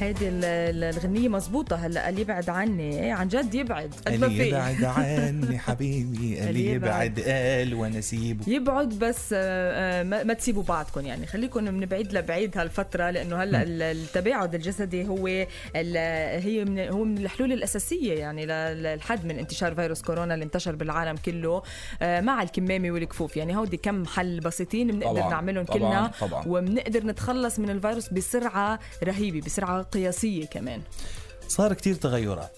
هيدي ال- ال- الغنية مزبوطة هلا اللي يبعد عني. عن جد يبعد. قد ما اللي في. يبعد عني حبيبي اللي اللي يبعد. قال وأنا سيبه يبعد بس آه، آه، ما تسيبوا بعضكم يعني. خليكم من بعيد لبعيد هالفترة لأنه هلا ال- التباعد الجسدي هو ال- هي من هو من الحلول الأساسية يعني للحد من انتشار فيروس كورونا اللي انتشر بالعالم كله آه، مع الكمامة والكفوف يعني. هودي كم حل بسيطين بنقدر نعملهم كلنا. وبنقدر نتخلص من الفيروس بسرعة رهيبة بسرعة قياسية كمان. صار كتير تغيرات.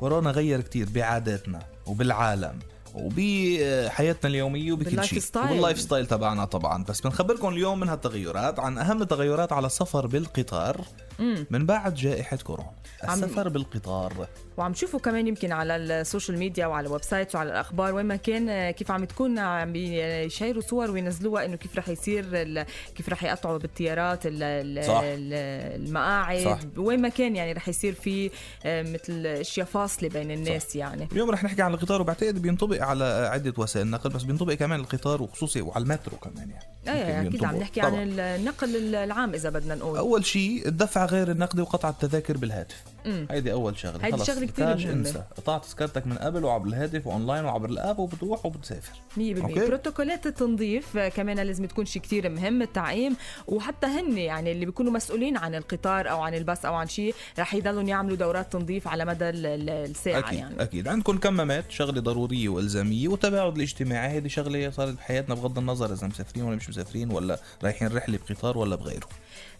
كورونا غير كتير بعاداتنا وبالعالم وبحياتنا اليومية وبكل شيء. وال lifestyle. تبعنا طبعا. بس بنخبركم اليوم من هالتغيرات عن أهم التغيرات على السفر بالقطار. من بعد جائحة كورونا. عم- السفر بالقطار. وعم تشوفوا كمان يمكن على ال social media وعلى ال website وعلى الأخبار وين ما كان آه، كيف عم تكون عم بي share وا صور وينزلوها إنه كيف رح يصير كيف رح يقطعوا بالطيارات ال- ال- صح. ال- المقاعد. صح. وين ما كان يعني رح يصير في آه، مثل أشياء فاصلة بين الناس يعني. اليوم رح نحكي عن القطار وبعتقد بينطبق على عدة وسائل نقل بس بينطبق كمان القطار وخصوصي وعلى المترو كمان يعني. إيه ممكن أكيد عم. نحكي طبعاً. عن النقل العام اذا بدنا نقول أول شيء الدفع غير النقدي وقطع التذاكر بالهاتف. هيدي أول شغلة. هيدي شغلة كتير مهمة. انسى قطع تذكرتك من قبل وعبر الهاتف وأونلاين وعبر ال app وبتروح وبتسافر. 100% okay. بروتوكولات التنظيف كمان لازم تكون شيء كتير مهم التعقيم وحتى هن يعني اللي بيكونوا مسؤولين عن القطار أو عن الباص أو عن شيء رح يضلوا يعملوا دورات تنظيف على مدى ال- ال- الساعة أكيد يعني. أكيد. عندكم كمامات شغلة ضرورية وإلزامية والتباعد الاجتماعي. هذه شغلة صارت بحياتنا بغض النظر إذا مسافرين ولا مش مسافرين ولا رايحين رحلة بقطار ولا بغيره.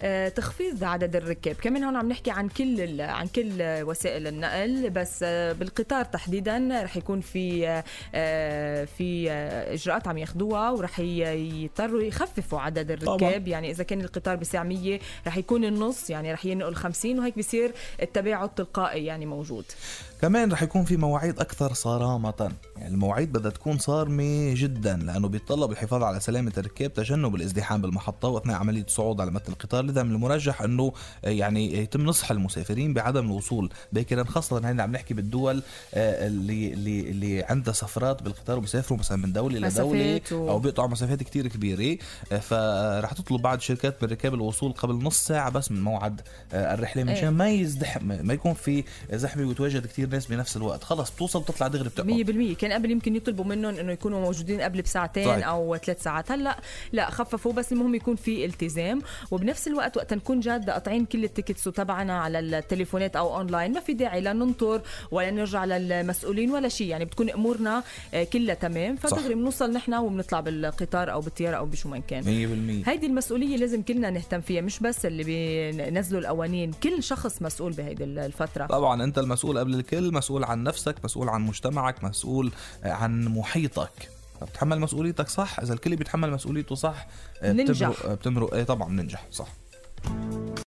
آه، تخفيض عدد الركاب. كمان هون عم نحكي عن كل عن كل وسائل النقل بس بالقطار تحديدا رح يكون في آه، في آه، إجراءات عم ياخذوها ورح يضطروا يخففوا عدد الركاب. يعني إذا كان القطار بساعة 100 رح يكون النص يعني رح ينقل 50 وهيك بصير التباعد تلقائي يعني موجود كمان رح يكون في مواعيد أكثر صرامة. يعني المواعيد بدها تكون صارمة جدا لأنه بيتطلب الحفاظ على سلامة الركاب تجنب الازدحام بالمحطة وأثناء عملية الصعود على متن القطار. لذا من المرجح إنه آه، يعني يتم نصح المسافرين بعدم الوصول. باكرا خاصة هنا عم نحكي بالدول آه، اللي اللي اللي عندها سفرات بالقطار وبيسافروا مثلا من لدوله مسافات و- أو بيقطعوا مسافات كتير كبيرة. آه، فرح تطلب بعض الشركات من الركاب الوصول قبل نص ساعة بس من موعد آه، الرحلة. إيه. مشان ما يزدحم ما يكون في زحمة ويتواجد كتير ناس بنفس الوقت. خلص بتوصل بتطلع دغري بتقعد 100% كان قبل يمكن يطلبوا منهم إنه يكونوا موجودين قبل بساعتين صحيح. أو ثلاث ساعات. هلأ لا خففوا. بس المهم يكون في التزام. وبنفس الوقت وقت نكون جاد قاطعين كل ال tickets تبعنا على التليفونات أو أونلاين. ما في داعي لا ننطر ولا نرجع للمسؤولين ولا شيء. يعني بتكون أمورنا آه، كلها تمام. فدغري بنوصل نحن وبنطلع بالقطار أو بالطيارة أو بشو ما كان. 100% هيدي المسؤولية لازم كلنا نهتم فيها مش بس اللي بينزلوا القوانين. كل شخص مسؤول بهيدي الفترة. طبعا أنت المسؤول قبل الكل. مسؤول عن نفسك مسؤول عن مجتمعك مسؤول آه، عن محيطك. بتحمل مسؤوليتك صح؟ إذا الكل بيتحمل مسؤوليته صح آه،. بتمرق آه، بتمرق إيه طبعا بننجح صح.